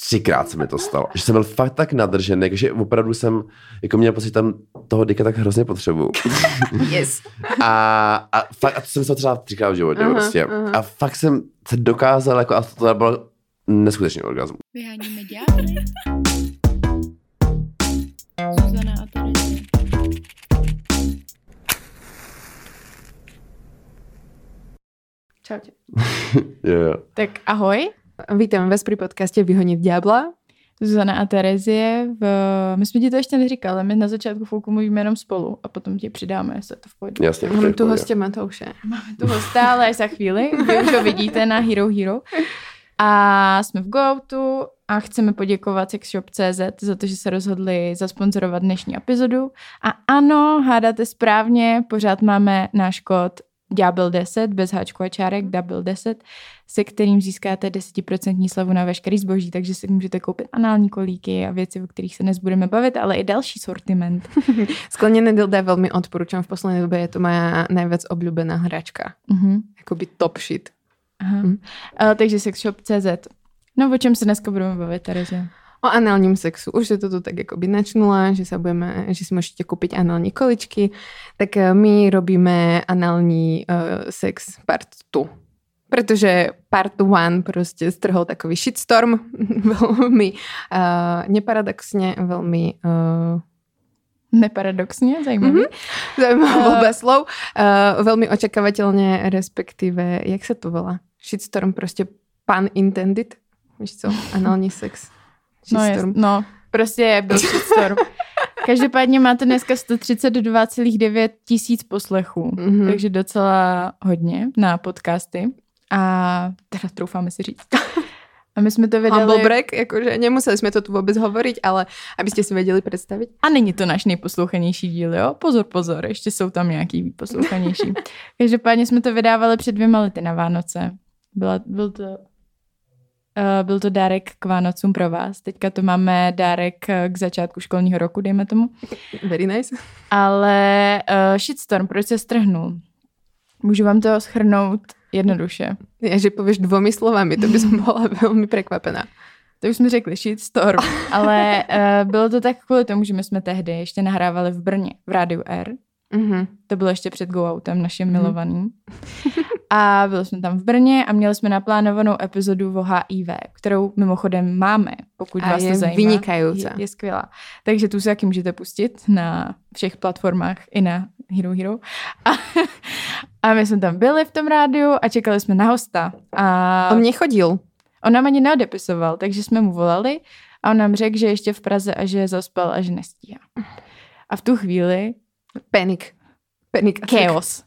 třikrát se mi to stalo. Že jsem byl fakt tak nadržený, že opravdu jsem, jako měl pocit, tam toho dika tak hrozně potřebuju. Yes. A, a, fakt, a to jsem se třeba třikrát v životě aha, prostě. Aha. A fakt jsem se dokázal, jako, a to, to bylo neskutečný orgasmus. Vyháníme ďábly. Zuzana a Terezie. Čaute. jo, jo. Tak ahoj, Vítám vás pri podcaste Vyhonit ďábla. Zuzana a Terezie. V... My jsme ti to ještě neříkali, my na začátku fouku mluvíme jenom spolu a potom ti přidáme, jestli to v pohodě. Jasně. Mám to je tu hostě Matouše. Máme tu hosta, ale až za chvíli. Vy už ho vidíte na Hero Hero. A jsme v GoTo a chceme poděkovat sexshop.cz za to, že se rozhodli zasponzorovat dnešní epizodu. A ano, hádáte správně, pořád máme náš kód Ďábel 10, bez háčku a čárek, Double 10, se kterým získáte 10% slevu na veškerý zboží, takže si můžete koupit anální kolíky a věci, o kterých se dnes budeme bavit, ale i další sortiment. Skleněné dilda veľmi odporúčam. V poslednej dobe je to moja najviac obľúbená hračka. Mhm. Akoby top shit. Aha. Mhm. Uh, takže sexshop.cz. No o čem se dneska budeme bavit, Tereze? O análním sexu. Už je to tu tak akoby načnula, že, sa budeme, že si môžete kúpiť anální količky. Tak eh, my robíme anální uh, sex part 2. Protože part 1 prostě strhol takový shitstorm. veľmi uh, neparadoxne, veľmi uh, Neparadoxně, zajímavý. Mhm. Zaujímavá Eh. voľba slov. Uh, veľmi očakávateľne, respektíve, jak sa to volá? Shitstorm, prostě pun intended. Víš co? Anální sex. No, je, no, prostě byl shitstorm. Každopádně máte dneska 132,9 tisíc poslechů, Mhm. takže docela hodně na podcasty. A teda troufáme si říct. A my jsme to Humble vydali... break, jakože nemuseli jsme to tu vůbec hovoriť, ale abyste si věděli představit. A není to náš nejposlouchanější díl, jo? Pozor, pozor, ještě jsou tam nějaký poslouchanější. Každopádně jsme to vydávali před dvěma lety na Vánoce. Byla, byl to byl to dárek k Vánocům pro vás. Teďka to máme dárek eh, k začátku školního roku, dejme tomu. Very nice. Ale uh, shitstorm, proč se strhnul? Můžu vám to schrnout jednoduše. Ja, že povieš dvomi slovami, to by som bola veľmi prekvapená. To už jsme řekli, shitstorm. Ale uh, bylo to tak kvůli tomu, že my jsme tehdy ještě nahrávali v Brně, v Rádiu R. Mhm. To bylo ještě před Go Outem, naším Mhm. milovaným. A byli jsme tam v Brně a měli jsme naplánovanou epizodu o HIV, kterou mimochodem máme, pokud A vás je to zajímá. vynikajúca. Je, je skvělá. Takže tu si taky můžete pustit na všech platformách i na Hero Hero. A, a my jsme tam byli v tom rádiu a čekali jsme na hosta. A On nechodil. on nám ani neodepisoval, takže jsme mu volali a on nám řekl, že je ještě v Praze a že zaspal a že nestíhá. A v tu chvíli Panik. Attack. chaos.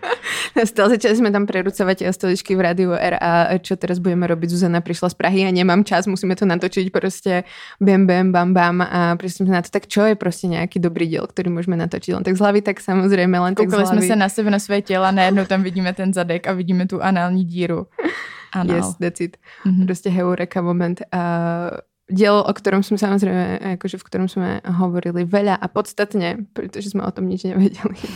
Stal, začali sme tam prerucovať stoličky v rádiu R a čo teraz budeme robiť? Zuzana prišla z Prahy a nemám čas, musíme to natočiť prostě bam, bam, bam, bam a prišli sme na to, tak čo je prostě nějaký dobrý diel, ktorý môžeme natočiť? Len tak z hlavy, tak samozrejme, len tak z Koukali hlavy. jsme se na sebe, na své těla, najednou tam vidíme ten zadek a vidíme tu anální díru. Anál. Yes, that's it. Mhm. Prostě heureka moment. A diel, o ktorom sme samozrejme, akože v ktorom sme hovorili veľa a podstatne, pretože sme o tom nič nevedeli.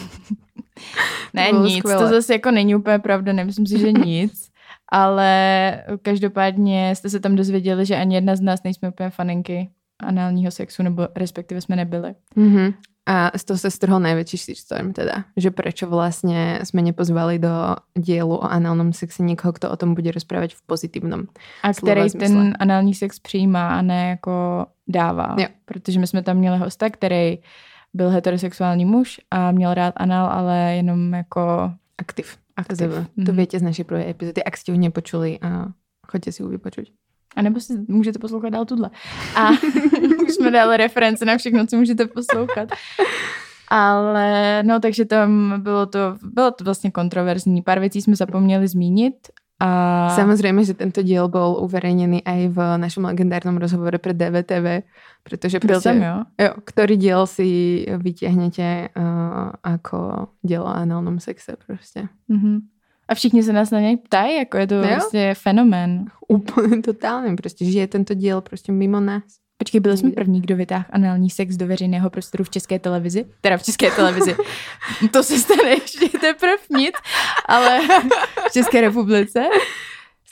Ne, bylo nic, skvělé. to zase jako není úplně pravda, nemyslím si, že nic. Ale každopádně jste se tam dozvěděli, že ani jedna z nás nejsme úplně faninky análního sexu, nebo respektive jsme nebyli. Mm-hmm. A z toho sa strhol najväčší shitstorm teda, že prečo vlastne sme nepozvali do dielu o análnom sexe nikoho, kto o tom bude rozprávať v pozitívnom. A který smysle. ten anální sex přijímá a ne jako dává. Jo. Protože my jsme tam měli hosta, který byl heterosexuální muž a měl rád anál, ale jenom jako Aktiv. aktiv. To, to Mhm. viete z našej prvej epizody. Ak ste ho nepočuli, a choďte si ju vypočuť. A nebo si můžete poslouchat dál tuhle. A už jsme dali reference na všechno, co můžete poslouchat. Ale no, takže tam bylo to, bylo to vlastně kontroverzní. Pár věcí jsme zapomněli zmínit. A Samozrejme, že tento diel bol uverejnený aj v našom legendárnom rozhovore pre DVTV, pretože byl proste, tam, jo? jo, ktorý diel si vytiahnete uh, ako diel o análnom sexe proste. Mhm. A všichni se nás na něj ptají, jako je to Jo? vlastně fenomén. Úplne totálne, proste žije tento diel proste mimo nás. Počkej, byli jsme první, kdo vytáhl anální sex do veřejného prostoru v české televizi. Teda v české televizi. to se stane ještě teprve nic, ale v České republice.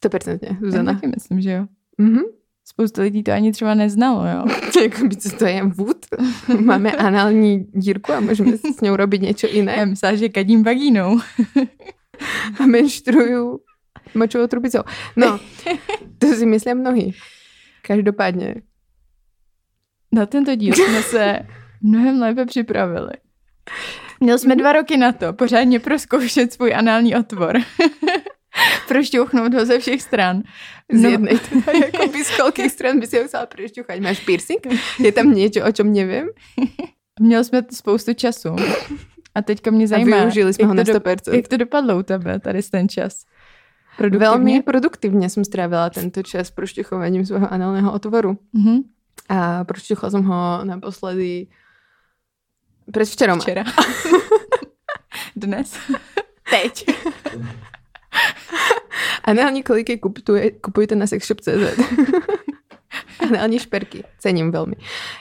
100% Já Zuzana. taky myslím, že jo. Mhm. spousta lidí to ani třeba neznalo, jo. Jakoby, co to je vůd? Máme anální dírku a můžeme s ňou robit něco jiné. Já myslela, že kadím vagínou. a menštruju močovou trubicou. No, to si myslím mnohý. Každopádně. Na tento díl jsme se mnohem lépe připravili. Měli jsme dva roky na to pořádně proskoušet svůj anální otvor. prošťouchnout ho ze všech stran. Z no. jednej. jako by z koľkých stran by si ho musela prošťouchať? Máš piercing? Je tam něco, o čem nevím? Měli jsme spoustu času. A teďka mě zajímá, a využili jsme ho na 100%. Do, jak to dopadlo u tebe, tady ten čas? Produktivně? Velmi produktivně jsem strávila tento čas prošťuchováním svého análneho otvoru. Mm-hmm. A prošťuchla jsem ho naposledy předvčerom. Včera. Dnes. Teď. Anální koliky kupuje, kupujte na sexshop.cz. Anální šperky. Cením velmi.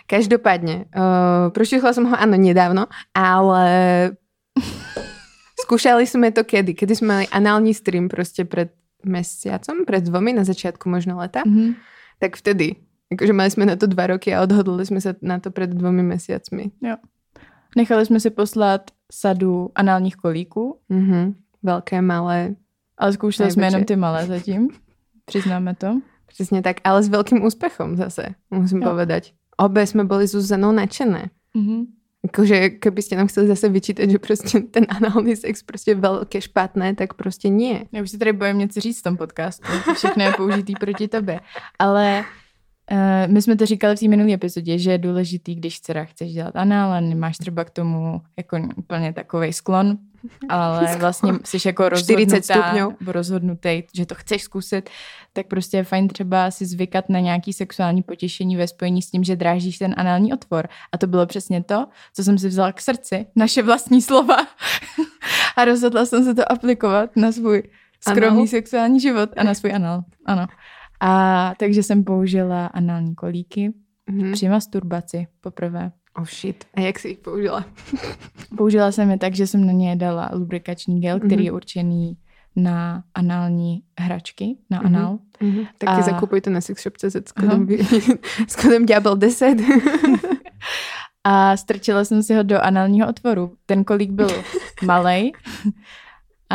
Každopádně, uh, prošuchla jsem ho ano nedávno, ale skúšali jsme to kedy? Kedy jsme mali anální stream prostě před mesiacom, před dvomi, na začátku možno leta. Mm-hmm. Tak vtedy. Jakože mali jsme na to dva roky a odhodli jsme se na to před dvomi mesiacmi. Jo. Nechali jsme si poslat sadu análních kolíků. Mm-hmm. Velké, malé, ale zkoušeli jsme jenom ty malé zatím. Přiznáme to. Přesně tak, ale s velkým úspěchem zase, musím jo. povedať. Obě jsme byli Zuzanou nadšené. Mm-hmm. Jakože kdybyste nám chceli zase vyčítat, že prostě ten anální sex prostě velké špatné, tak prostě nie. Já už si tady bojím něco říct v tom podcastu. Všechno je použitý proti tobě. Ale my jsme to říkali v té minulé epizodě, že je důležitý, když dcera chceš dělat anál a nemáš třeba k tomu jako úplně takový sklon, ale vlastně jsi jako rozhodnutá, rozhodnutý, že to chceš zkusit, tak prostě je fajn třeba si zvykat na nějaký sexuální potěšení ve spojení s tím, že drážíš ten anální otvor. A to bylo přesně to, co jsem si vzala k srdci, naše vlastní slova. a rozhodla jsem se to aplikovat na svůj skromný anal? sexuální život a na svůj anal. Ano. A takže jsem použila anální kolíky mm-hmm. při masturbaci poprvé. Oh shit. A jak jsi jich použila? použila jsem je tak, že jsem na ně dala lubrikační gel, který mm-hmm. je určený na anální hračky, na mm-hmm. anál. Mm-hmm. Taky a... zakupujte na sexshop.cz s kodem, s kodem Diabel 10. a strčila jsem si ho do análního otvoru. Ten kolík byl malý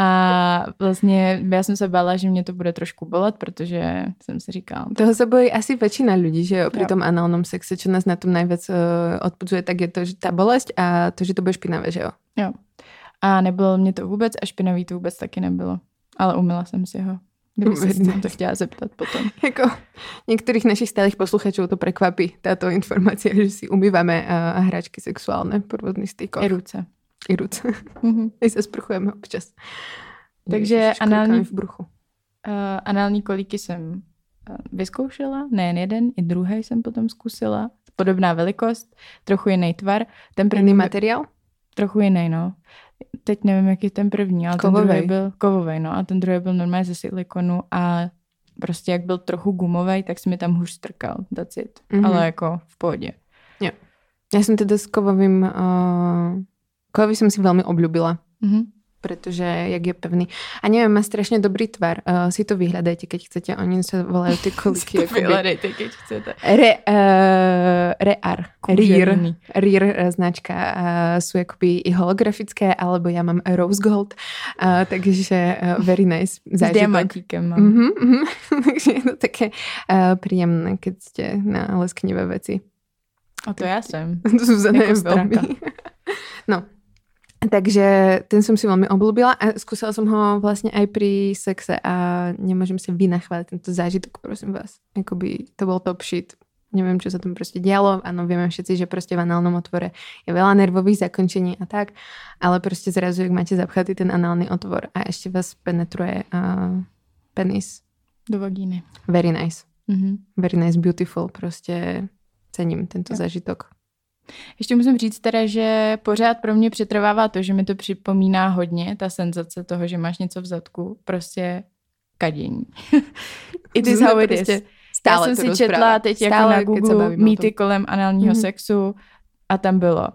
a vlastně já jsem se bála, že mě to bude trošku bolet, protože jsem si říkala... Toho se bojí asi většina lidí, že jo, při tom análnom sexe, čo nás na tom nejvíc uh, odpudzuje, tak je to, že ta bolest a to, že to bude špinavé, že jo? Jo. A nebylo mě to vůbec a špinavý to vůbec taky nebylo. Ale umila jsem si ho. Kdyby se to chtěla zeptat potom. jako některých našich stálých posluchačů to překvapí, tato informace, že si umýváme uh, hračky sexuálne po různých stykoch. I ruce i ruce. Mm-hmm. I se sprchujeme občas. Takže anální, v bruchu. Uh, anální kolíky jsem uh, vyzkoušela, nejen jeden, i druhý jsem potom zkusila. Podobná velikost, trochu jiný tvar. Ten první materiál? Trochu jiný, no. Teď nevím, jaký je ten první, ale kovovej. ten druhý byl kovový, no. A ten druhý byl normálně ze silikonu a prostě jak byl trochu gumový, tak se mi tam hůř strkal, that's it. Mm-hmm. Ale jako v pohodě. Jo. Já jsem teda s kovovým uh, Kovy som si veľmi obľúbila. Mm-hmm protože jak je pevný. A nevím, má strašně dobrý tvar. Uh, si to vyhľadajte, keď chcete. Oni se volají ty koliky. si to vyhľadajte, keď chcete. Re, uh, Rear. Rear. Rear značka. Uh, jsou jakoby i holografické, alebo já mám Rose Gold. Uh, takže uh, very nice zážitok. S diamantíkem mám. Uh-huh, uh-huh. takže je to také uh, příjemné, keď jste na lesknivé věci. A to já jsem. Zuzana jako je velmi. no, takže ten som si veľmi obľúbila a skúsala som ho vlastne aj pri sexe a nemôžem si vynachváliť tento zážitok, prosím vás. Jakoby to bol top shit. Neviem, čo sa tam proste dialo. Áno, vieme všetci, že proste v análnom otvore je veľa nervových zakončení a tak, ale proste zrazu, jak máte zapchatý ten análny otvor a ešte vás penetruje uh, penis. Do vagíny. Very nice. Mm-hmm. Very nice, beautiful. Prostě cením tento jo. zážitok. Ještě musím říct teda, že pořád pro mě přetrvává to, že mi to připomíná hodně, ta senzace toho, že máš něco v zadku, prostě kadění. it is how it prostě is. Stále Já jsem si četla teď Stále, jako na Google mýty kolem análního mm-hmm. sexu a tam bylo,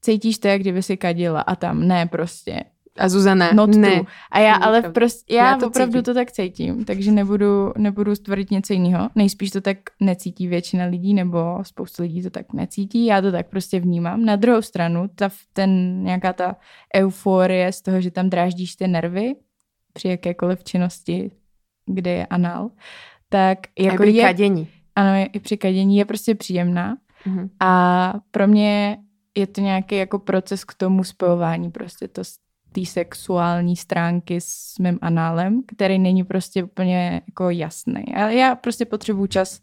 cítíš to, jak kdyby si kadila a tam ne prostě. A Zuzana, not ne. true. A já ale prostě, já, Já to opravdu cítím. to tak cítím, takže nebudu, nebudu stvrdit něco jiného. Nejspíš to tak necítí většina lidí, nebo spoustu lidí to tak necítí, já to tak prostě vnímám. Na druhou stranu, ta, ten, nějaká ta euforie z toho, že tam dráždíš ty nervy při jakékoliv činnosti, kde je anal, tak Jako je, kadení. ano, je, i při kadění je prostě příjemná. Mhm. A pro mě je to nějaký jako proces k tomu spojování prostě to té sexuální stránky s mým análem, který není prostě úplně jako jasný. A já prostě potřebuju čas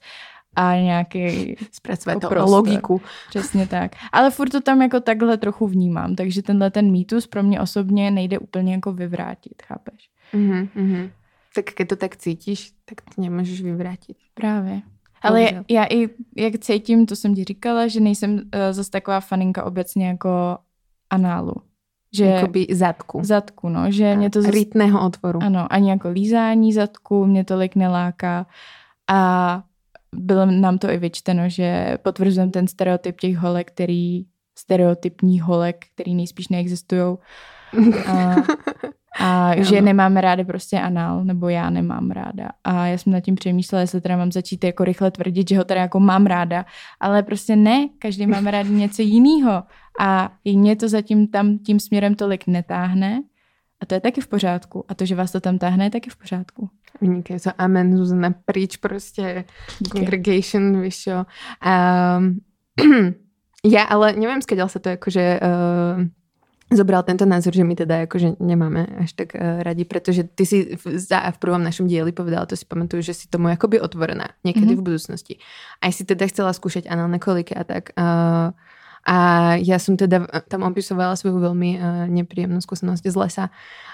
a nějaký, Zpracovat to prostor. logiku. přesně tak. Ale furt to tam jako takhle trochu vnímám, takže tenhle ten mýtus pro mě osobně nejde úplně jako vyvrátit, chápeš? Mhm, mhm. Tak keď to tak cítíš, tak to nemůžeš vyvrátit. Právě. Ale Bohužel. já i, jak cítím, to jsem ti říkala, že nejsem uh, zase taková faninka obecně jako análu. Že Jakoby zadku. zadku, no, že mě to Rytného otvoru. ano, ani jako lízání zadku mě tolik neláká a bylo nám to i vyčteno, že potvrzujeme ten stereotyp těch holek, který stereotypní holek, který nejspíš neexistují a, a že nemáme rádi prostě anál, nebo já nemám ráda. A já jsem nad tím přemýšlela, jestli teda mám začít jako rychle tvrdit, že ho teda jako mám ráda, ale prostě ne, každý máme rádi něco jiného a i mě to zatím tam tím směrem tolik netáhne a to je taky v pořádku. A to, že vás to tam táhne, je taky v pořádku. Vynikajúco. Amen, Zuzana, príč proste congregation, vieš čo. Um, ja ale neviem, skeďal sa to akože uh, zobral tento názor, že my teda akože nemáme až tak uh, radi, pretože ty si v, za, v prvom našom dieli povedala, to si pamatuju, že si tomu akoby otvorená niekedy Mhm. v budúcnosti. Aj si teda chcela skúšať análne koliky a tak. Uh, a ja som teda tam opisovala svoju veľmi uh, nepríjemnú skúsenosť z lesa,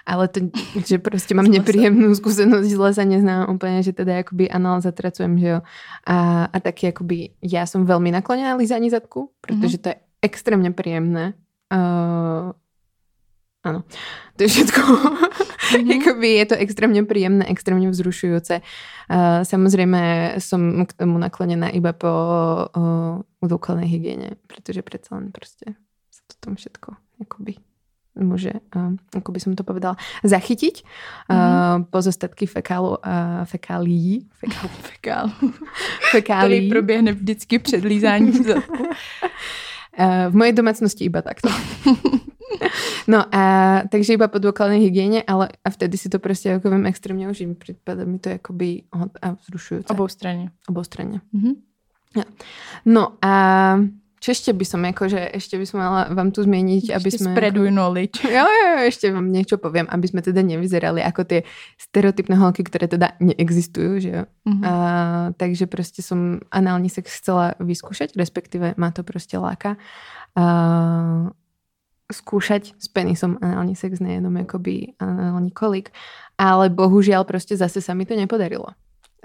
ale to, že proste mám nepríjemnú skúsenosť z lesa, neznám úplne, že teda akoby anál zatracujem, že jo. A, a taky akoby ja som veľmi naklonená lízaní zadku, pretože to je extrémne príjemné. Uh, áno, to je všetko. Mhm. Jakoby je to extrémne príjemné, extrémne vzrušujúce. Uh, samozrejme som k tomu naklonená iba po uh, hygiene, pretože predsa len proste sa to tam všetko akoby môže, uh, ako by som to povedala, zachytiť. Uh, Mhm. pozostatky fekálu, uh, fekálií, fekál, Fekál. fekálií. Který proběhne vždycky před lízáním zadku. Uh, v mojej domácnosti iba takto. No a takže iba po dôkladnej hygiene, ale a vtedy si to proste ako viem extrémne užím. Prípada mi to akoby hot a vzrušujúce. Obou straně. Obostranne. Mhm. No a čo ešte by som, akože ešte by som mala vám tu zmieniť, aby Ještě sme... spreaduj knowledge. Jo, jo, jo, ešte vám niečo poviem, aby sme teda nevyzerali ako tie stereotypné holky, ktoré teda neexistujú, že jo. Mhm. A, takže prostě som anální sex chcela vyskúšať, respektíve ma to prostě láka. A, skúšať s penisom anální sex, nejenom akoby anální kolik, ale bohužiaľ prostě zase sa mi to nepodarilo.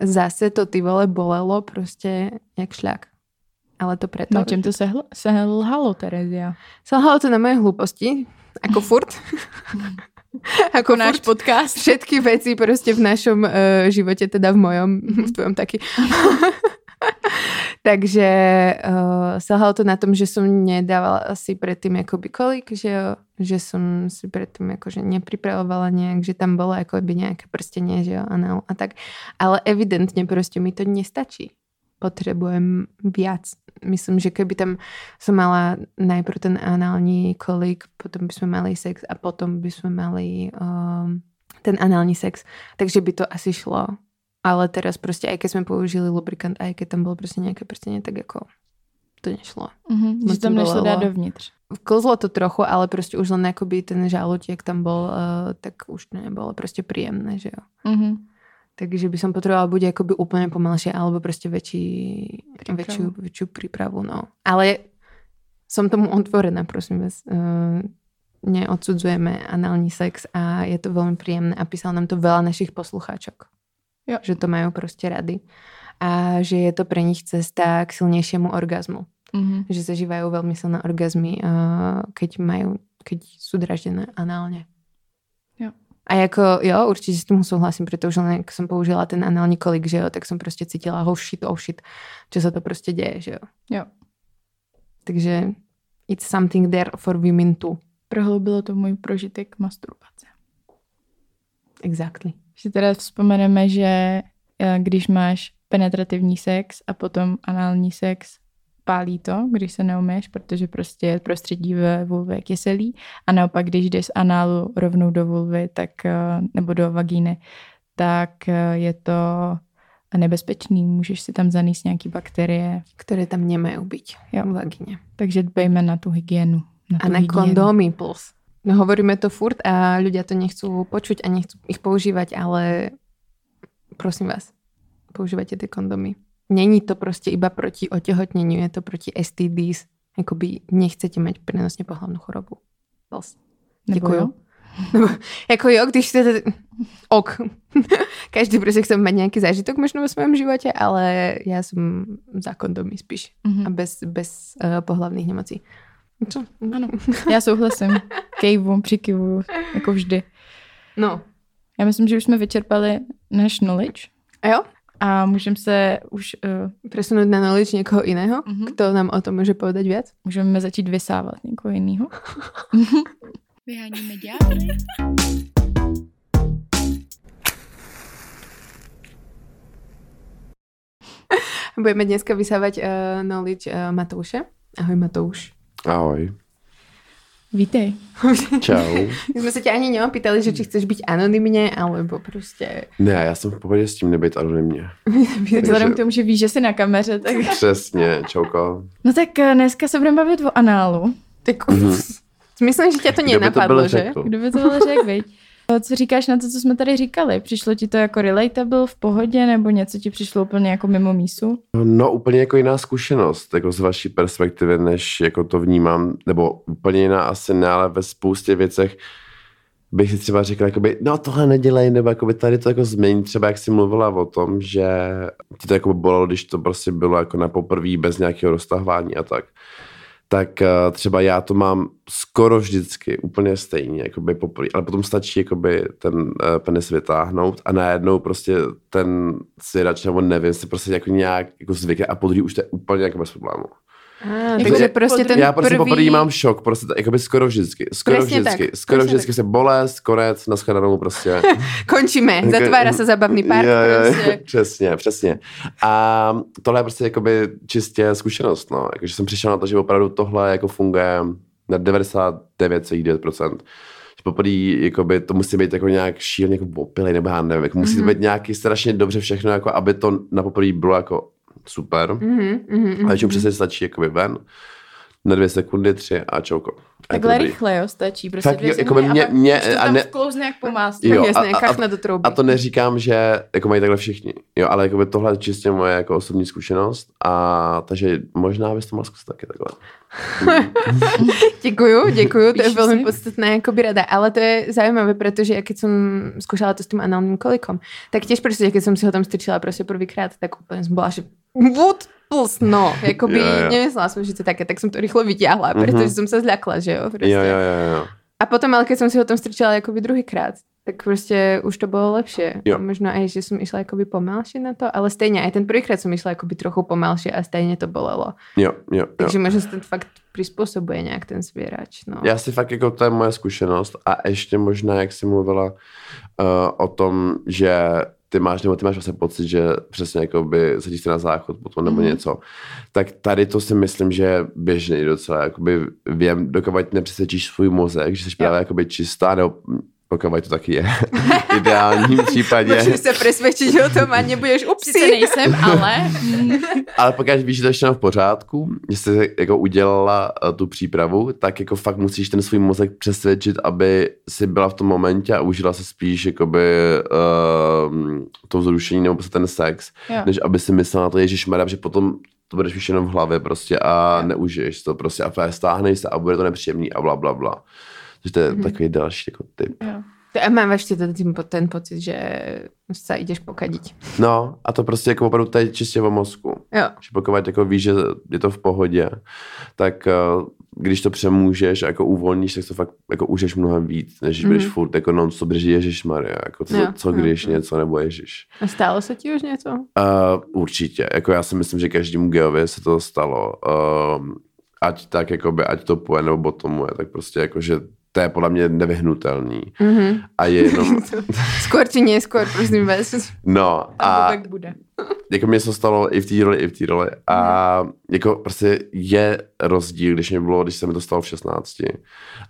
Zase to ty vole bolelo prostě jak šľak. Ale to preto. Na čem to se, hl- se lhalo, Terezia? Selhalo to na moje hlúposti, ako furt. ako Jako náš podcast. Všetky veci prostě v našom uh, živote, teda v mojom, v tvojom taky. Takže uh, selhalo to na tom, že som nedávala asi predtým akoby kolik, že, že som si predtým akože nepripravovala nejak, že tam bolo akoby nejaké prstenie, že jo, anál a tak. Ale evidentne prostě mi to nestačí. Potrebujem viac. Myslím, že keby tam som mala najprv ten anální kolik, potom by sme mali sex a potom by sme mali um, ten anální sex, takže by to asi šlo. Ale teraz prostě, aj keď jsme použili lubrikant, aj keď tam bylo prostě nějaké prstenie, tak jako to nešlo. Mhm, Moc že tam to nešlo dát dovnitř. Klzlo to trochu, ale prostě už len jakoby ten žalúdiek tam bol, uh, tak už to nebylo prostě príjemné, že jo. Mhm. Takže by som potrebovala buď akoby úplne pomalšie, alebo prostě Prípravu. väčšiu, väčšiu prípravu, no. Ale som tomu otvorená, prosím vás. Uh, neodsudzujeme anální sex a je to veľmi príjemné a písal nám to veľa našich poslucháčok. Jo. Že to majú prostě rady. A že je to pre nich cesta k silnejšiemu orgazmu. Mhm. Že zažívajú veľmi silné orgazmy, keď majú, keď sú draždené análne. Jo. A jako, jo, určitě s tím souhlasím, protože len jak jsem použila ten anální kolik, že jo, tak jsem prostě cítila oh shit, oh shit, že se to prostě děje, že jo. Jo. Takže it's something there for women too. prohloubilo to můj prožitek masturbace. Exactly. Že teda vzpomeneme, že eh, když máš penetrativní sex a potom anální sex, pálí to, když se neumíš, protože prostě prostředí ve vulvě je kyselý a naopak, když jdeš z análu rovnou do vulvy, tak, eh, nebo do vagíny, tak eh, je to nebezpečný, můžeš si tam zanést nějaký bakterie. Které tam nemají být v vagíně. Takže dbejme na tu hygienu. Na A tu na hygienu. kondómy plus. No hovoríme to furt a ľudia to nechcú počuť a nechcú ich používať, ale prosím vás, používajte ty kondomy. Není to prostě iba proti otehotneniu, je to proti STDs. Jakoby nechcete mať prenosne pohlavnú chorobu. Nebo Děkuju. jo? Nebo, jako jo, když chcete... Ok. Každý prostě chce mať nejaký zážitok možno vo svojom živote, ale ja som za kondomy spíš. Mhm. A bez, bez uh, pohlavných nemocí. Co? Ano, já souhlasím. Kejvu, přikivuju, jako vždy. No. Já myslím, že už jsme vyčerpali náš knowledge A jo? a můžeme se už, uh, Presunúť na knowledge niekoho iného, Mhm. kto nám o tom môže povedať viac? můžeme začít vysávat někoho jiného. Vyháníme ďábly. Budeme dneska vysávať uh, knowledge uh, Matouše. Ahoj Matouš. Ahoj. Vítej. Čau. My sme sa ťa ani neopýtali, že či chceš byť anonymne, alebo prostě... Ne, já jsem v pohodě s tím nebyt anonymně. Vzhledem k tomu, že víš, že jsi na kameře, tak... Přesně, čauko. No tak eh, dneska se budeme bavit o análu. tak Mhm. myslím, že ťa to Kdo by to nenapadlo, byl že? řekl? Kdo by to byl řekl, viď? Co říkáš na to, co jsme tady říkali? Přišlo ti to jako relatable v pohodě, nebo něco ti přišlo úplně jako mimo mísu? No úplně jako jiná zkušenost, jako z vaší perspektivy, než jako to vnímám, nebo úplně jiná asi ne, ale ve spoustě věcech bych si třeba řekl, jakoby, no tohle nedělej, nebo jakoby tady to jako změní, třeba jak jsi mluvila o tom, že ti to jako bolelo, když to prostě bylo jako na poprvé bez nějakého roztahování a tak. Tak eh, třeba já to mám skoro vždycky úplně stejně, jakoby poprvé, ale potom stačí jakoby ten uh, penis vytáhnout a najednou prostě ten svěrač nebo nevím, si prostě jako nějak jako zvykne a po druhý už to je úplně jako bez problému. Ah, Jako, takže že prostě ten Já prostě prvý... poprvé mám šok, prostě jakoby skoro vždycky, skoro Přesně vždycky, tak, skoro přesně vždycky se bolest, konec, naschledanou prostě. Končíme, zatvára sa zabavný park. Jo, jo, Prostě. přesně, přesně. A tohle je prostě jakoby čistě zkušenost, no. Jakože jsem přišel na to, že opravdu tohle jako funguje na 99,9%. Že poprvé jakoby, to musí být jako nějak šíleně jako opilej, nebo já nevím, jako musí to Mhm. být nějaký strašně dobře všechno, jako aby to na poprvé bylo jako super. Mhm, mhm, mhm. A většinou přesně stačí jakoby ven, na dvě sekundy, tři a čauko. A Takhle rychle, jo, stačí. Prostě Fakt dvě jo, jako mě- a mě- a tam ne- vklouzne jak po. Jo, Jasné, a- a- do trouby. A to neříkám, že jako mají takhle všichni, jo, ale jako by tohle je čistě moje jako osobní zkušenost a takže možná bys to mohl zkusit taky takhle. Děkuju, děkuju, to je si. podstatné akoby rada, ale to je zaujímavé, pretože ja keď som skúšala to s tým análnym kolikom, tak tiež proste, keď som si ho tam strčila proste prvýkrát, tak úplne som bola, že what plus, no, jakoby Jo, jo. nemyslela som, že to je také, tak som to rýchlo vyťahla, Mhm. pretože som sa zľakla, že jo, proste. Jo, jo, jo, jo. A potom, ale keď som si ho tam strčila jakoby druhýkrát, tak prostě už to bylo lepšie. Jo. A možno aj, že som išla jakoby pomalšie na to, ale stejně aj ten prvýkrát som išla jakoby trochu pomalšie a stejně to bolelo. Jo, jo, jo. Takže možno se ten fakt prispôsobuje nějak ten zvierač. No. Já si fakt jako to je moje zkušenost a ještě možná, jak jsi mluvila uh, o tom, že ty máš, nebo ty máš vlastně pocit, že přesně jako by se ti chce na záchod potom nebo Mhm. něco, tak tady to si myslím, že je běžný docela, jakoby vím, dokud nepřesvědčíš svůj mozek, že jsi Jo. právě jakoby čistá, nebo pokud to taky je v ideálním případě. Můžeš se přesvědčit o tom a nebudeš Sice upsí. nejsem, ale... Ale pokud víš, že to je všechno v pořádku, že jsi jako udělala uh, tu přípravu, tak jako fakt musíš ten svůj mozek přesvědčit, aby si byla v tom momentě a užila se spíš jakoby uh, to vzrušení nebo prostě ten sex, Jo. než aby si myslela na to, Ježíš že potom to budeš už jenom v hlavě prostě a neužiješ to prostě a stáhneš se a bude to nepříjemný a bla, bla, bla. Takže to je Mhm. takový další jako tip. Jo. A teda tím po- ten pocit, že se jdeš pokadiť. No a to prostě jako opravdu je čistě o mozku. Jo. Že pokud jako víš, že je to v pohodě, tak uh, když to přemůžeš a jako uvolníš, tak to fakt jako užiješ mnohem víc, než když Mhm. budeš furt jako non stop drží Ježíš Maria, jako co, Jo, co když jo. něco nebo Ježíš. A stalo se ti už něco? Uh, určitě, jako já si myslím, že každému geovi se to stalo. Um, ať tak, jakoby, ať to půjde nebo bottomuje, tak prostě jako, že to je podle mě nevyhnutelný. Mhm. A je jenom, Skôr či neskôr, prosím vás. no A tak bude. jako mě se stalo i v té roli, i v té roli. A Mhm. jako prostě je rozdíl, když mě bylo, když se mi to stalo v 16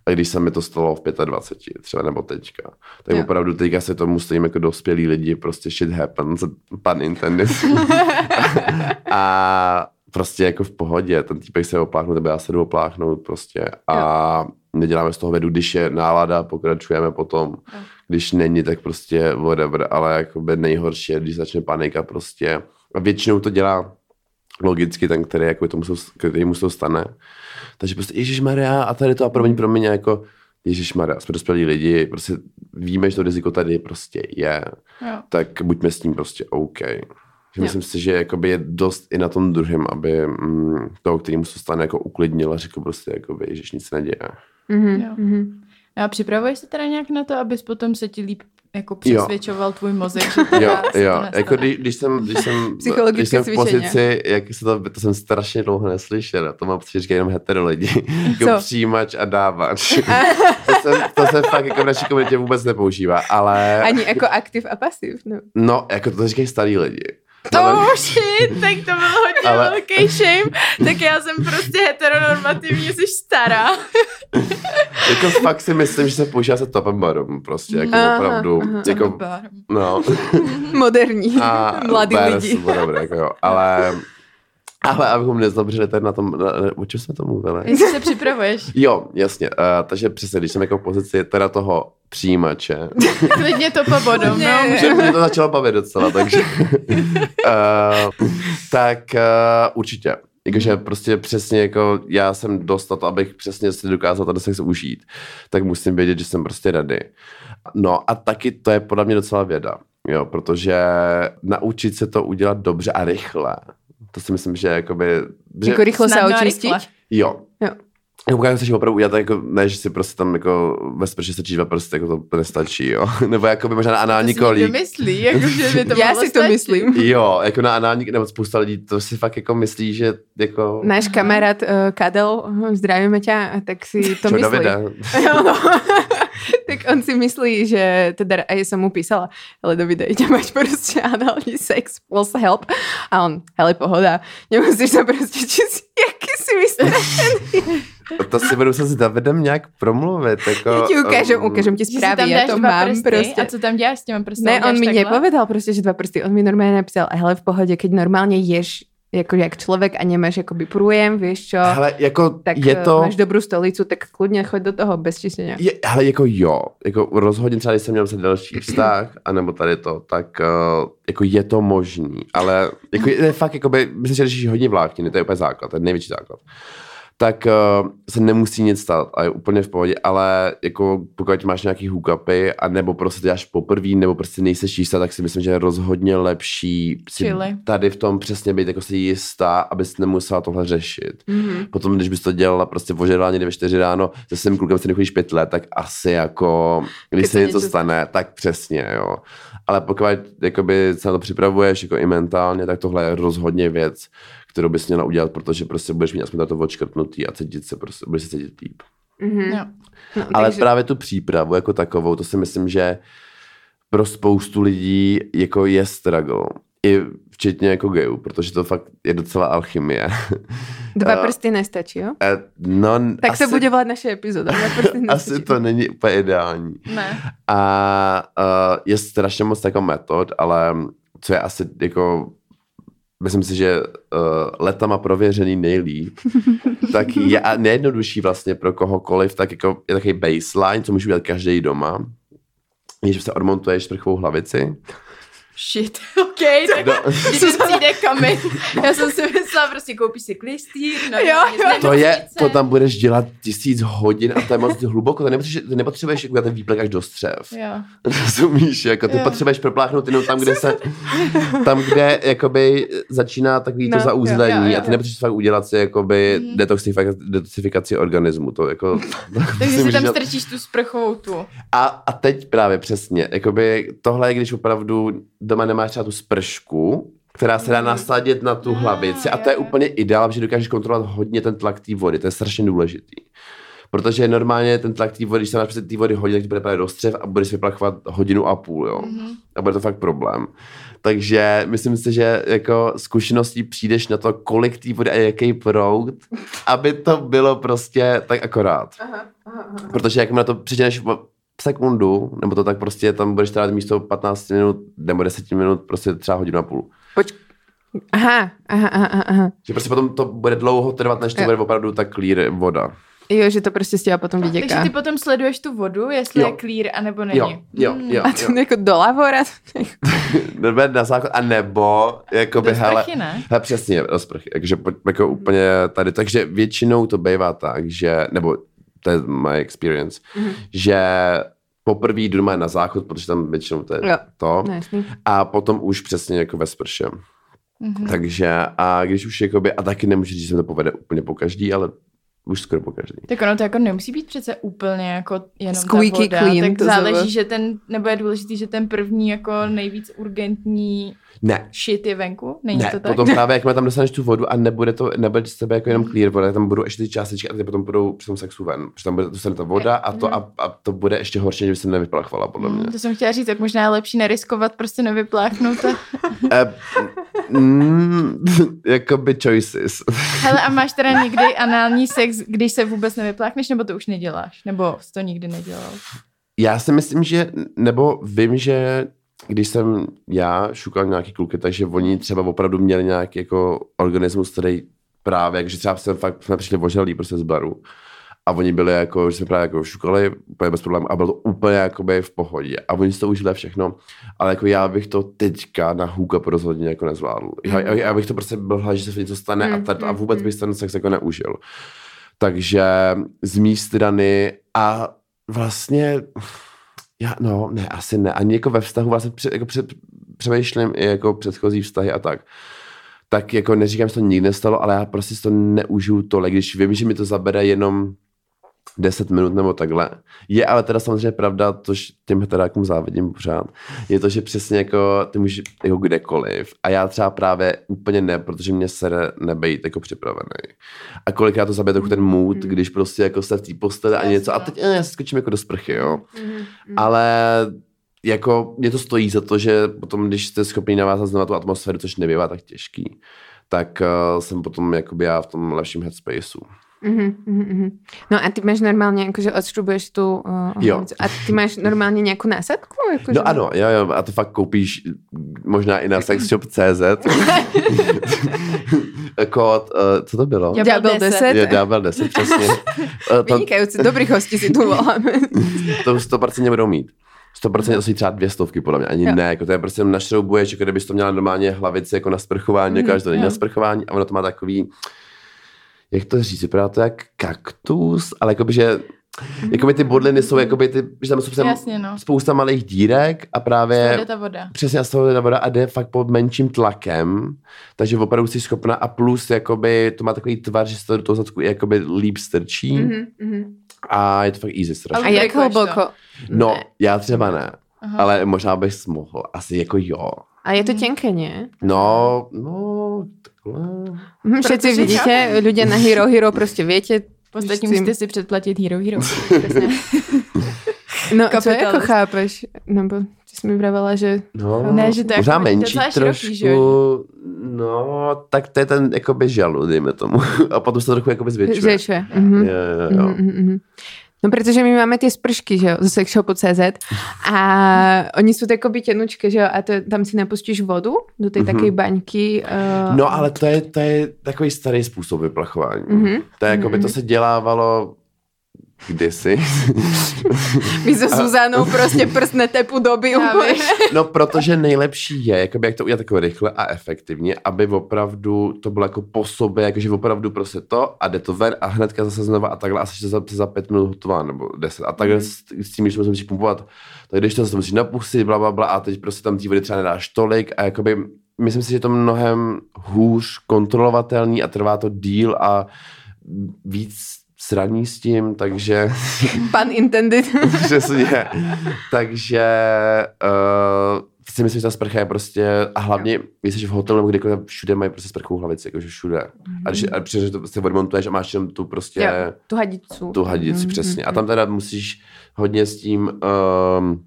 a když se mi to stalo v 25 třeba nebo teďka. Tak Jo. opravdu teďka se tomu stojím jako dospělí lidi, prostě shit happens, pan intended. a prostě jako v pohodě, ten týpek se opláchnout, nebo já se jdu opláchnout prostě a neděláme z toho vědu, když je nálada, pokračujeme potom, Jo. když není, tak prostě whatever, ale jakoby nejhorší je, když začne panika prostě a většinou to dělá logicky ten, který, jako tomu, který mu se to stane. Takže prostě Ježíš Maria a tady to a promiň pro mě jako Ježíš Maria, jsme dospělí lidi, prostě víme, že to riziko tady prostě je, Jo. tak buďme s tím prostě OK. Že Jo. myslím si, že jakoby je dost i na tom druhém, aby mm, toho, který mu se stane, jako uklidnil a řekl prostě, jakoby, Ježíš nic neděje. Mhm, Jo. mhm. A připravuješ se teda nějak na to, abys potom se ti líp jako přesvědčoval tvůj mozek, že Jo, teda se jo, nestane? jako když, když jsem, když jsem, Psychologické když jsem v pozici, jak se to, to jsem strašně dlouho neslyšel, to mám pocit, že říkají jenom hetero lidi, jako přijímač a dávač. to, jsem, to se fakt jako v naší komunitě vůbec nepoužívá, ale Ani jako aktiv a pasiv. No. no, jako to říkají starý lidi. To Ale- shit, tak to byl hodně Ale- velký shame. Tak já jsem prostě heteronormativní, jsi stará. jako fakt si myslím, že se používá se top and bottom, prostě, jako Aha, opravdu, aha. jako, no. Moderní, A beres, lidi. whatever, jako jo, ale, ale abychom nezabřeli tady na tom, na, o čem jsme to mluvili? Jestli se připravuješ. Jo, jasně. Uh, takže přesně, když jsem jako v pozici teda toho přijímače, Klidně to po bodom, Ne. no. že mě to začalo bavit docela, takže uh, tak uh, určitě. Jakože prostě přesně jako já jsem dost na to, abych přesně si dokázal ten sex užít, tak musím vědět, že jsem prostě ready. No a taky to je podle mě docela věda, jo, protože naučit se to udělat dobře a rychle, to si myslím, že jakoby... Že, Jako rychlo se očistit. rychle. Jo. Jako když chceš opravdu udělat, jako, ne, že si prostě tam jako ve sprše stačí dva prsty, jako to nestačí, jo. Nebo jako by možná na anální To kolík. myslí, jako, že by to Já si to myslím. Jo, jako na anální, nebo spousta lidí to si fakt jako myslí, že jako... Náš kamarád uh, Kadel, zdravíme ťa, tak si to Čo, myslí. Davida? No. tak on si myslí, že teda aj som mu písala, ale Davide, ide mať proste análny sex, will help. A on, hele, pohoda, nemusíš sa proste číst, jaký si vystrašený. To si budu se s Davidem nějak promluvit, jako... Ja ti ukážem, um, ukážem ti ja dáš to mám prsty proste. a co tam děláš s těma prsty? Ne, on mi nepovedal proste, že dva prsty. On mi normálne napísal, hele, v pohode, keď normálne ješ ako jak človek a nemáš akoby prújem, vieš čo, Hele, jako tak je eh, to... máš dobrú stolicu, tak kľudne choď do toho bez čistenia. Je, hele, jako jo, jako rozhodně třeba, když jsem měl se další vztah, anebo tady to, tak uh, jako je to možný, ale jako je, je fakt, jako by, myslím, že řešíš hodně vlákniny, to je úplně základ, to je největší základ. Tak uh, se nemusí nic stát a je úplně v pohodě, ale jako pokud máš nějaký hookupy, a nebo prostě děláš poprvé, nebo prostě nejseš jistá, tak si myslím, že je rozhodně lepší si Chili. tady v tom přesně být jako si jistá, abys nemusela tohle řešit. Mhm. Potom, když bys to dělala prostě vožerala někde ve 4 ráno, se svým klukem si nechodíš pět let, tak asi jako, když se se něco něco stane, tak přesně, jo. Ale pokud jakoby, se na to připravuješ jako i mentálně, tak tohle je rozhodně věc, kterou bys měla udělat, protože prostě budeš mít aspoň to odškrtnutý a cítit se prostě, budeš se cítit líp. Mhm. Jo. No, Ale takže- právě tu přípravu jako takovou, to si myslím, že pro spoustu lidí jako je struggle. I včetně jako gayů, protože to fakt je docela alchymie. Dva Eh, prsty nestačí, jo? Eh, No, Tak asi, se bude volat naše epizoda. Dva prsty nestačí. asi to není úplně ideální. Ne. A uh, je strašně moc jako metod, ale co je asi jako myslím si, že uh, letama prověřený nejlíp, tak je a nejjednodušší vlastně pro kohokoliv, tak jako je takový baseline, co může udělat každý doma, je, že se odmontuješ sprchovou hlavici. Shit, ok, tak No, když přijde kamen. Já jsem si myslela, prostě koupíš si klistýr, no, Jo, jo. to je, to tam budeš dělat tisíc hodin a to je moc hluboko, to nepotřebuješ, to nepotřebuješ jako ten výplek až do střev. Jo. Rozumíš, jako ty Jo. potřebuješ propláchnout jenom tam, kde se, tam, kde jakoby začíná takový to No, jo, zauzlení jo, jo, a ty nepotřebuješ fakt udělat si jakoby Mhm. detoxifikaci, detoxifikaci organismu, to jako... Takže si tam dělat- strčíš tu sprchovou tu. a, a teď právě přesně, jakoby tohle je, když opravdu doma nemáš třeba tu spršku, která se dá Mhm. nasadit na tu Ah, hlavici a to je úplně ideál, že dokážeš kontrolovat hodně ten tlak té vody, to je strašně důležitý. Protože normálně ten tlak té vody, když se máš té vody hodinu, tak ti bude právě do střev a budeš vyplachovat hodinu a půl, jo. Mhm. A bude to fakt problém. Takže myslím si, že jako zkušeností přijdeš na to, kolik té vody a jaký proud, aby to bylo prostě tak akorát. Protože jak na to přijdeš sekundu, nebo to tak prostě tam budeš trávit místo 15 minut nebo 10 minut, prostě třeba hodinu a půl. Poč- aha, aha, aha, aha. Že prostě potom to bude dlouho trvat, než to Jo. bude opravdu tak clear voda. Jo, že to prostě z těla potom vyděká. Takže ty potom sleduješ tu vodu, jestli Jo. je clear, anebo není. Jo, jo, Hmm. jo. A to jako do lavora? Na základ, a nebo, jakoby, Do hele, ne? hele, přesně, do sprchy, takže jako úplně tady, takže většinou to bývá tak, že, nebo to je my experience, Mhm. že poprvé jdu doma na záchod, protože tam většinou to je Jo. to, No, a potom už přesně jako ve sprše. Mhm. Takže a když už jakoby, a taky nemůžu říct, že se to povede úplně po každý, ale už skoro po každý. Tak ono to jako nemusí být přece úplně jako jenom Squeaky ta voda, clean, tak to záleží, znamená. že ten, nebo je důležitý, že ten první jako nejvíc urgentní Ne, shit je venku, není ne, to tak? potom právě, jakmile tam dostaneš tu vodu a nebude to, nebude z tebe jako jenom clear voda, tam budou ještě ty částečky a ty potom budou při tom sexu ven, protože tam bude dostane ta voda a to, a, a to bude ještě horší, než by se nevyplachvala, podle mě. Mm, To jsem chtěla říct, tak možná je lepší neriskovat, prostě nevypláchnout to. Mm, jakoby choices. Hele, a máš teda někdy anální sex, když se vůbec nevypláchneš, nebo to už neděláš? Nebo jsi to nikdy nedělal? Já si myslím, že, nebo vím, že když jsem já šukal nějaký kluky, takže oni třeba opravdu měli nějaký jako organismus, který právě, takže třeba jsem fakt, jsme přišli ožralí prostě z baru. A oni byli jako, že jsme právě jako šukali úplně bez problémů a bylo to úplně jakoby v pohodě. A oni si to užili všechno. Ale jako já bych to teďka na hůka rozhodně jako nezvládl. Já, já, já bych to prostě byl že se něco stane a, tady, a vůbec bych ten sex jako neužil. Takže z mý strany a vlastně já, no, ne, asi ne. Ani jako ve vztahu vlastně před, jako před, přemýšlím i jako předchozí vztahy a tak. Tak jako neříkám, že to nikdy nestalo, ale já prostě si to neužiju tolik, když vím, že mi to zabere jenom 10 minut nebo takhle. Je ale teda samozřejmě pravda, tož těm heterákům závidím pořád, je to, že přesně jako ty můžeš jako kdekoliv a já třeba právě úplně ne, protože mě sere nebejt jako připravený. A kolikrát to zabije trochu ten mood, když prostě jako jste v té posteli a něco a no. teď eh, já si skočím jako do sprchy, jo. Ale jako mě to stojí za to, že potom, když jste schopni navázat znovu tu atmosféru, což nebývá tak těžký, tak uh, jsem potom jakoby já v tom lepším headspaceu. Mhm, mhm, mhm. No a ty máš normálně, jakože odštrubuješ tu uh, Jo. A ty máš normálně nějakou násadku? Jakože... No ano, jo, jo, a to fakt koupíš možná i na sexshop.cz. Kód, uh, co to bylo? Já- Ďábel 10. 10. Je Ďábel 10, přesně. Uh, to, Vynikajúci, dobrých hostí si tu voláme. to 100% budou mít. 100% to jsou třeba dvě stovky, podle mě, ani Jo. ne, jako to je prostě našroubuješ, jako kdybys to měla normálně hlavici jako na sprchování, mm, to není jo. na sprchování a ono to má takový, jak to říct, vypadá to jak kaktus, ale jakoby, že jakoby ty bodliny jsou, jakoby ty, že tam jsou Jasně, no. spousta malých dírek a právě jde ta voda. přesně z toho jde ta voda a jde fakt pod menším tlakem, takže opravdu jsi schopna a plus jakoby to má takový tvar, že se to do toho zadku jakoby líp strčí Mhm, mhm. a je to fakt easy A strašně. jak Aplikuješ to? hluboko? No, Ne. já třeba ne, Aha. ale možná bych mohl, asi jako jo. A je to tenké, nie? No, no. Hm, Všetci Protože vidíte, ľudia na Hero Hero prostě viete. Ostatní musíte si předplatit Hero Hero. No, co jako chápeš? Nebo ty jsi mi vravela, že... No, Ne, že to je možná jako menší docela široký, že trošku, no, tak to je ten jakoby žalu, dejme tomu. A potom se to trochu jakoby zvětšuje. Zvětšuje. Mhm. Jo, jo, jo. Mhm, mhm. No, protože my máme ty spršky, že jo, ze sexshopu.cz a oni jsou takoby tenučké, že jo, a to, tam si nepustíš vodu do té Mhm. také baňky. Uh, No, ale to je, to je takový starý způsob vyplachování. Mhm. To je jako by to se dělávalo kdysi. My so Zuzanou prostě prst netepu doby Já úplně. vím. No, protože nejlepší je, jakoby, jak to udělat jako rychle a efektivně, aby opravdu to bylo jako po sobě, jakože opravdu prostě to a jde to ven a hnedka zase znova a takhle a jsi za, za pět minut hotová nebo deset. A takhle Mhm. s, s tím, když to musíš pumpovat, tak když to zase musíš napustit, bla, bla, bla a teď prostě tam té vody třeba nedáš tolik a jakoby myslím si, že je to mnohem hůř kontrolovatelný a trvá to díl a víc sraní s tím, takže Pan intended. Přesně. Takže uh, si myslím, že ta sprcha je prostě, a hlavně, když jsi v hotelu nebo kdekoliv, všude mají prostě sprchovou hlavici, jakože všude. A když a přijde, že to prostě odmontuješ a máš jenom tu prostě, Jo, tu hadicu. tu hadici, Mhm, přesně. A mhm. tam teda musíš hodně s tím um,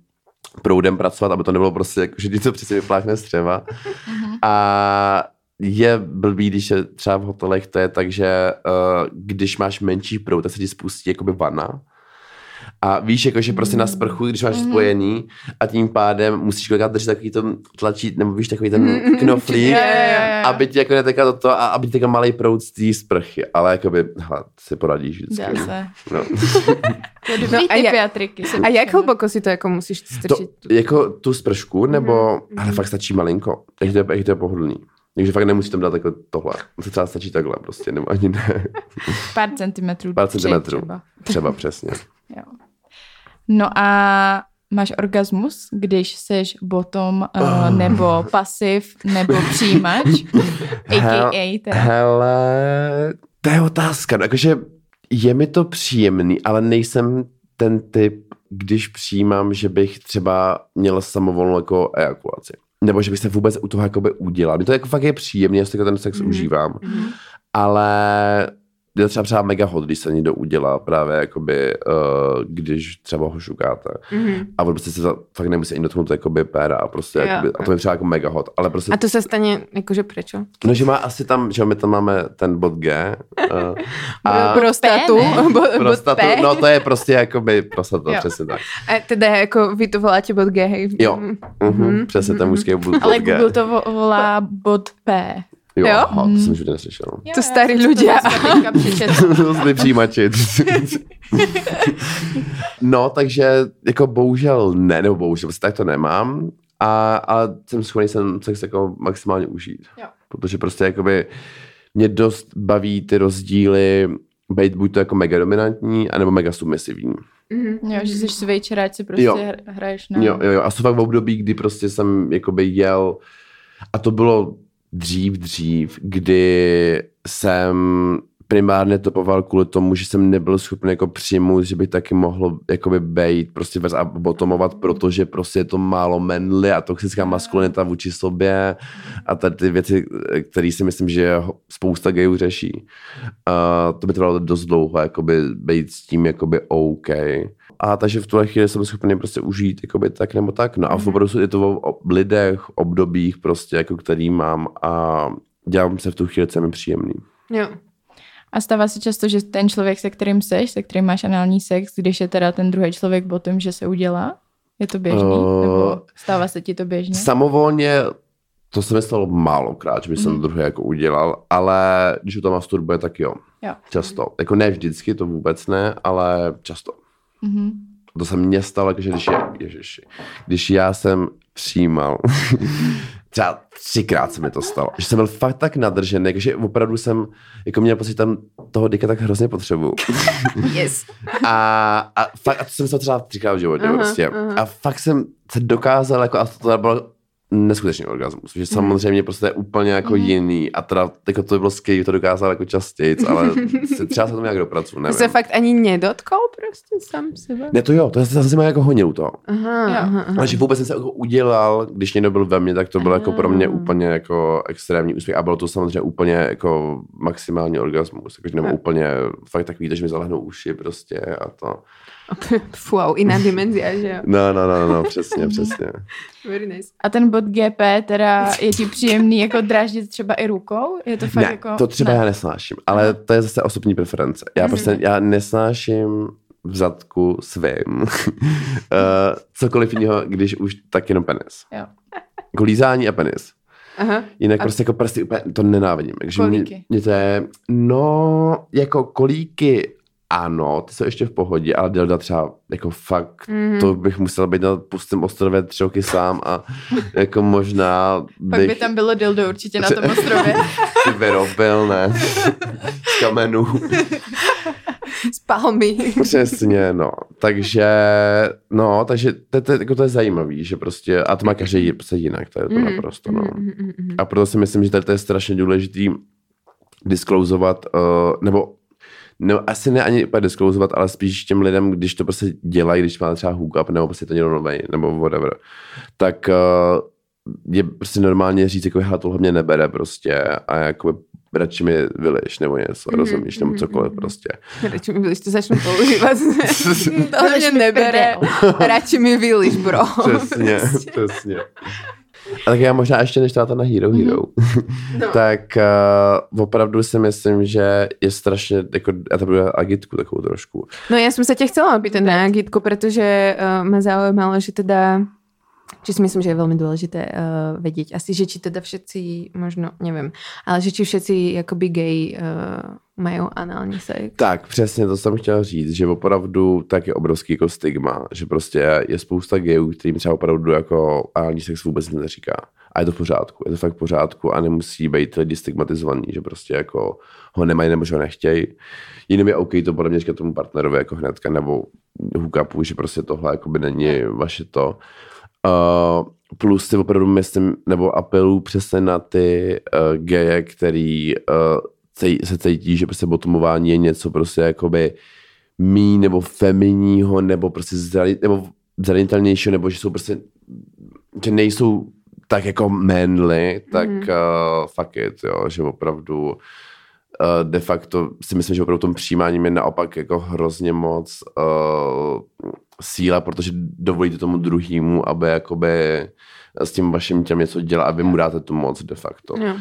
proudem pracovat, aby to nebylo prostě jako, že to přesně vypláchne střeva. A je blbý, když je třeba v hotelech, to je tak, že uh, když máš menší proud, tak se ti spustí jakoby vana. A víš, jako, že prostě na sprchu, když máš Mhm. spojený a tím pádem musíš kolikrát držet takový to tlačít, nebo víš, takový ten knoflík, jo, jo, jo. aby ti jako netekla do toho a aby ti malý proud z té sprchy. Ale jakoby, hele, si poradíš vždycky. Dá se. No. To je dobrý No a jak- a triky. A jak hluboko si to jako musíš To, strčit? jako tu spršku, nebo, Mhm, ale mhm. fakt stačí malinko. Jak to je, jak to je pohodlný. Takže fakt nemusíš tam dát jako tohle. Se třeba stačí takhle prostě, nebo ani ne. Pár centimetrů. Pár centimetrů. Třeba. Třeba přesně. Jo. No a máš orgasmus, když seš bottom Oh. nebo pasiv nebo přijímač, a.k.a. teda. Hele, to je otázka. No, jakože je mi to příjemný, ale nejsem ten typ, když přijímám, že bych třeba měl samovolnou jako ejakulaci. Nebo že bych se vůbec u toho jakoby udělal. Mně to jako fakt je já si jako ten sex Mhm. užívám. Mhm. ale je to třeba, třeba mega hot, když se někdo udělá právě jakoby, uh, když třeba ho šukáte. Mhm. A on prostě se za, fakt nemusí ani dotknout jakoby péra a prostě Jo. jakoby, a to je třeba jako mega hot, ale prostě A to se stane, jakože prečo? No, že má asi tam, že my tam máme ten bod G. Uh, a prostatu. Bod, bod prostatu, P. no to je prostě jakoby prostata, Jo. přesně tak. A teda jako vy to voláte bod G, hej? Jo. Mhm. Uh-huh, přesně ten mhm. mužský bod, bod Ale G. Google to vo- volá bod P. Jo, Jo? aha, to Mhm. jsem už neslyšel. To starý přečetla. to jsme přijímači. no, takže jako bohužel ne, nebo bohužel, prostě tak to nemám. A, a jsem schopný jsem sex jako maximálně užít. Jo. Protože prostě jakoby mě dost baví ty rozdíly být buď to jako mega dominantní, anebo mega submisivní. Mhm. Jo, že jsi svejčeráč, si prostě Jo. hr- hraješ na... Jo, jo, jo. A jsou fakt v období, kdy prostě jsem jakoby jel, a to bylo dřív, dřív, kdy jsem primárně topoval kvůli tomu, že jsem nebyl schopný jako přijmout, že by taky mohlo jakoby bejt prostě a botomovat, protože prostě je to málo menly a toxická maskulinita vůči sobě a tady ty věci, které si myslím, že spousta gayů řeší. A to by trvalo dost dlouho, jakoby bejt s tím jakoby OK. A takže v tuhle chvíli jsem schopný prostě užít jakoby tak nebo tak. No a v Mhm. opravdu je to o lidech, obdobích prostě, jako který mám a dělám se v tu chvíli, co je mi příjemný. Jo. A stává se často, že ten člověk, se kterým seš, se kterým máš anální sex, když je teda ten druhý člověk bottom, že se udělá? Je to běžný? Uh, Nebo stává se ti to běžně? Samovolně to se mi stalo málokrát, že bych jsem Mhm. to druhé jako udělal, ale když toho masturbuje, tak jo. Jo. Často. Jako ne vždycky, to vůbec ne, ale často. Mhm. To se mně stalo, že když, je, ježiši, když já jsem přijímal, třeba třikrát se mi to stalo, že jsem byl fakt tak nadržený, že opravdu jsem, jako měl pocit, že tam toho dika tak hrozně potřebuju. Yes. A, a, fakt, a to jsem se třeba třikrát v životě Aha, prostě. aha. A fakt jsem se dokázal, jako, a to bylo neskutečný orgasmus, že samozřejmě prostě je úplně jako Mhm. jiný a teda jako to by bylo skvělé, to dokázal jako častěji, ale se, třeba se tomu nějak dopracu, nevím. Se fakt ani nedotkol prostě sám sebe? Ne, to jo, to si má jako honil to. Aha, Jo. aha, aha. Ale že vůbec jsem se jako udělal, když někdo byl ve mně, tak to bylo jako pro mě Ah. úplně jako extrémní úspěch a bylo to samozřejmě úplně jako maximální orgasmus, jako, nebo úplně fakt takový, že mi zalehnou uši prostě a to. Wow, iná dimenzia, že jo? No, no, no, no, přesně, přesně. Very nice. A ten bod GP teda je ti příjemný jako dráždit třeba i rukou? Je to fakt ne, jako... to třeba ne. já nesnáším, ale to je zase osobní preference. Já Mhm. prostě, já nesnáším v zadku svým. uh, cokoliv jiného, když už tak jenom penis. Jo. Jako lízání a penis. Aha. Jinak A- prostě jako prsty úplně to nenávidím. Takže mě, Kolíky. mě to je, no, jako kolíky ano, ty jsou ještě v pohodě, ale dilda třeba jako fakt, Mhm. to bych musel být na pustém ostrově tři roky sám a jako možná Pak by bych tam bylo dildo určitě na tom ostrově. si vyrobil, ne, z kamenů. Z palmy. Přesně, no. Takže, no, takže to, to, jako to je zajímavý, že prostě, a to má každý prostě jinak, to je to Mhm, naprosto, no. mhm, mhm, mhm. A proto si myslím, že tady to je strašně důležitý disclosovat, uh, nebo no, asi ne ani úplně disclosovat, ale spíš těm lidem, když to prostě dělají, když má třeba hookup, nebo prostě to někdo novej, nebo whatever, tak uh, je prostě normálně říct, jako, hele, tohle mě nebere prostě a jako radši mi vyliš nebo něco, Mhm, rozumíš, nebo mhm, cokoliv mhm. prostě. Radši mi vyliš, to začnu používat. to mě nebere. Radši mi vyliš, bro. Přesně, Prostě. přesně. A tak já možná ještě než to na Hero Mhm. Hero, No. tak uh, opravdu si myslím, že je strašně, jako, já to budu agitku takovou trošku. No ja som sa ťa chcela opýtať na agitku, pretože uh, ma zaujímalo, že teda či si myslím, že je veľmi dôležité uh, vedieť asi, že či teda všetci, možno, neviem, ale že či všetci jakoby gay uh, majú anální sex. Tak, přesně to jsem chtěl říct, že opravdu tak je obrovský jako stigma, že prostě je spousta gayů, kterým třeba opravdu jako anální sex vůbec neříká. A je to v pořádku, je to fakt v pořádku a nemusí být lidi stigmatizovaný, že prostě jako ho nemají nebo že ho nechtějí. Jiným je OK to podle mě říkat tomu partnerovi jako hnedka nebo hookupu, že prostě tohle jako by není vaše to. Uh, plus si opravdu myslím, nebo apeluju přesně na ty uh, geje, který uh, cej, se cítí, že prostě botomování je něco prostě jakoby mý nebo feminního, nebo prostě zrani, nebo zranitelnějšího, nebo že jsou prostě, že nejsou tak jako manly, tak mm. uh, fuck it, jo, že opravdu uh, de facto si myslím, že opravdu tom přijímáním je naopak jako hrozně moc uh, síla, protože dovolíte tomu druhému, aby jakoby s tím vaším těm něco dělal a vy mu dáte tu moc de facto. Jo,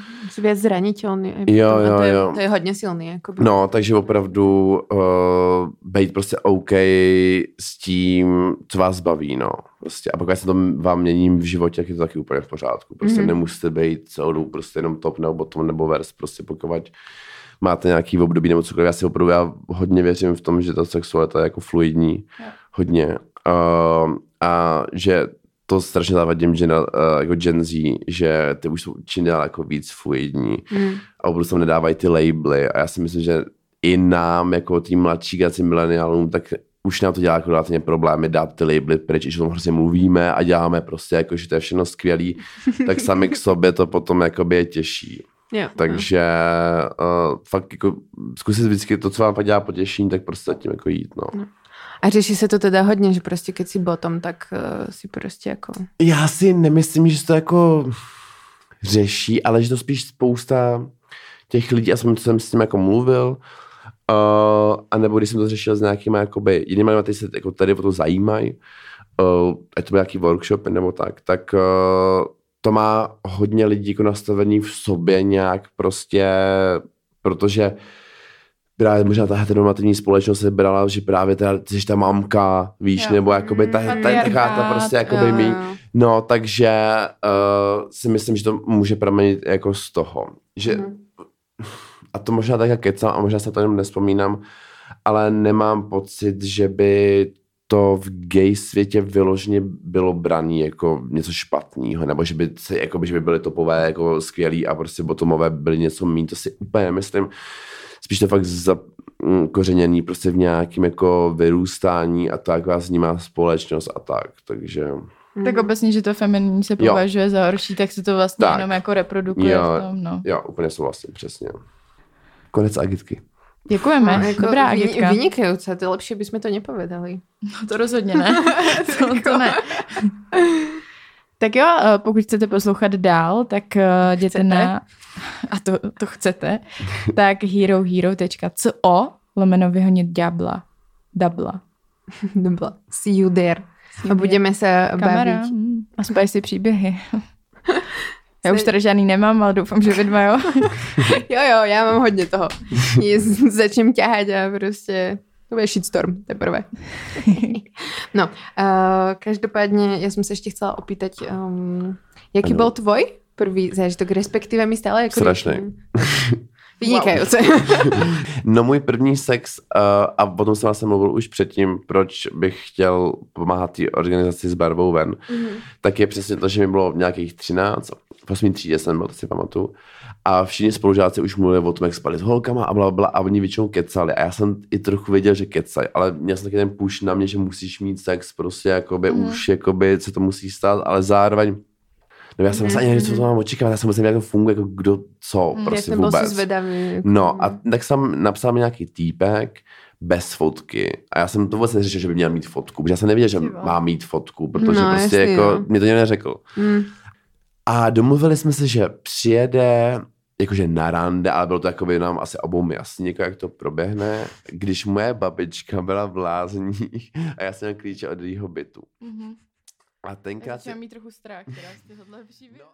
zraniteľný. aj Jo, jo, to, je, jo. to je hodně silný. Jakoby. No, takže opravdu uh, být prostě OK s tím, co vás baví, no. Prostě. A pokud se to vám mění v životě, tak je to taky úplně v pořádku. Prostě Mhm. mm-hmm. nemusíte být celou dobu prostě jenom top nebo bottom nebo vers, prostě pokud máte nějaký období nebo cokoliv. Já si opravdu, já hodně věřím v tom, že ta sexualita je jako fluidní. Jo. Hodně. Uh, a že to strašně zavadím že na, uh, jako Gen Z, že ty už jsou čím dál jako víc fluidní Mm. a opravdu se tam nedávají ty labely a já si myslím, že i nám, jako tým mladší generaci mileniálům, tak už nám to dělá jako relativně problémy dát ty labely pryč, že o tom hrozně mluvíme a děláme prostě jako, že to je všechno skvělý, tak sami k sobě to potom jakoby je těžší. Jo, Takže uh, fakt jako zkusit vždycky to, co vám pak dělá potěšení, tak prostě tím jako jít, no. A řeší se to teda hodně, že prostě keď si bottom, tak uh, si prostě jako... Já si nemyslím, že se to jako řeší, ale že to spíš spousta těch lidí, a jsem, jsem s tím jako mluvil, uh, a nebo když jsem to řešil s nějakýma jakoby jinými lidmi, se jako tady o to zajímají, uh, ať to byl nějaký workshop nebo tak, tak uh, to má hodně lidí jako nastavený v sobě nějak prostě, protože právě možná ta heteronormativní společnost se brala, že právě teda, jsi ta mamka, víš, Jo. nebo jakoby ta, ta, ta, ta Patriarchát, prostě jakoby jo, mý. No, takže uh, si myslím, že to může pramenit jako z toho. Že, Mhm. A to možná tak kecám a možná se to jenom nespomínám, ale nemám pocit, že by to v gay světě vyloženě bylo braný jako něco špatného, nebo že by, se, jako by, že by byly topové jako skvělí a prostě botomové byly něco méně, to si úplně nemyslím. Spíš to fakt zakořeněný prostě v nějakém jako vyrůstání a tak vás vnímá společnost a tak, takže... Tak obecně, že to feminní se Jo. považuje za horší, tak se to vlastně Tak. jenom jako reprodukuje Jo. v tom, no. Jo, úplně souhlasím, přesně. Konec agitky. Děkujeme, No, jako dobrá agitka. Vynikajúce, to je lepšie, by sme to nepovedali. No to rozhodně ne. to, to ne. Tak jo, eh, pokud chcete poslouchat dál, tak eh, jděte Chcete? na, a to, to chcete, tak herohero.co lomeno vyhonit ďábla. Dabla. Dobra, see you there. A budeme se Kamera. bavit. A spicy příběhy. Já už tady žádný nemám, ale doufám, že vy dva jo. Jo, jo, já mám hodně toho. Je, začnem ťahať a prostě to bude shitstorm teprve. no, uh, každopádně já jsem se ještě chcela opýtať, um, jaký Ano. byl tvoj prvý zážitok, respektive mi stále jako... Strašný. Vynikajúce. No můj první sex, uh, a o tom jsem vlastně mluvil už předtím, proč bych chtěl pomáhat té organizaci s barvou ven, Mhm. tak je přesně to, že mi bylo nějakých 13, v 8. třídě jsem byl, to si pamatuju, a všichni spolužáci už mluvili o tom, jak spali s holkama a bla, bla, a oni většinou kecali. A já jsem i trochu věděl, že kecají, ale měl jsem taky ten push na mě, že musíš mít sex, prostě jakoby Mhm. mm. už jakoby se to musí stát, ale zároveň nebo já jsem Mhm, mm, ani nevěděl, co mhm. to mám očekávat, já jsem musel, jak to funguje, jako kdo, co, Mm, Já prostě jsem vůbec. zvedavý. Jako, No a tak jsem napsal mi nějaký týpek bez fotky a já jsem to vůbec neřešil, že by měl mít fotku, protože já jsem nevěděl, že má mít fotku, protože No, prostě jasný, jako, no. mě to někdo neřekl. Mm. A domluvili jsme se, že přijede jakože na rande, ale bylo to by nám asi obou jasný, jako jak to proběhne, když moje babička byla v lázních a já jsem měl klíče od jejího bytu. Mhm. A tenkrát... Já mít trochu strach teda z tohohle příběhu.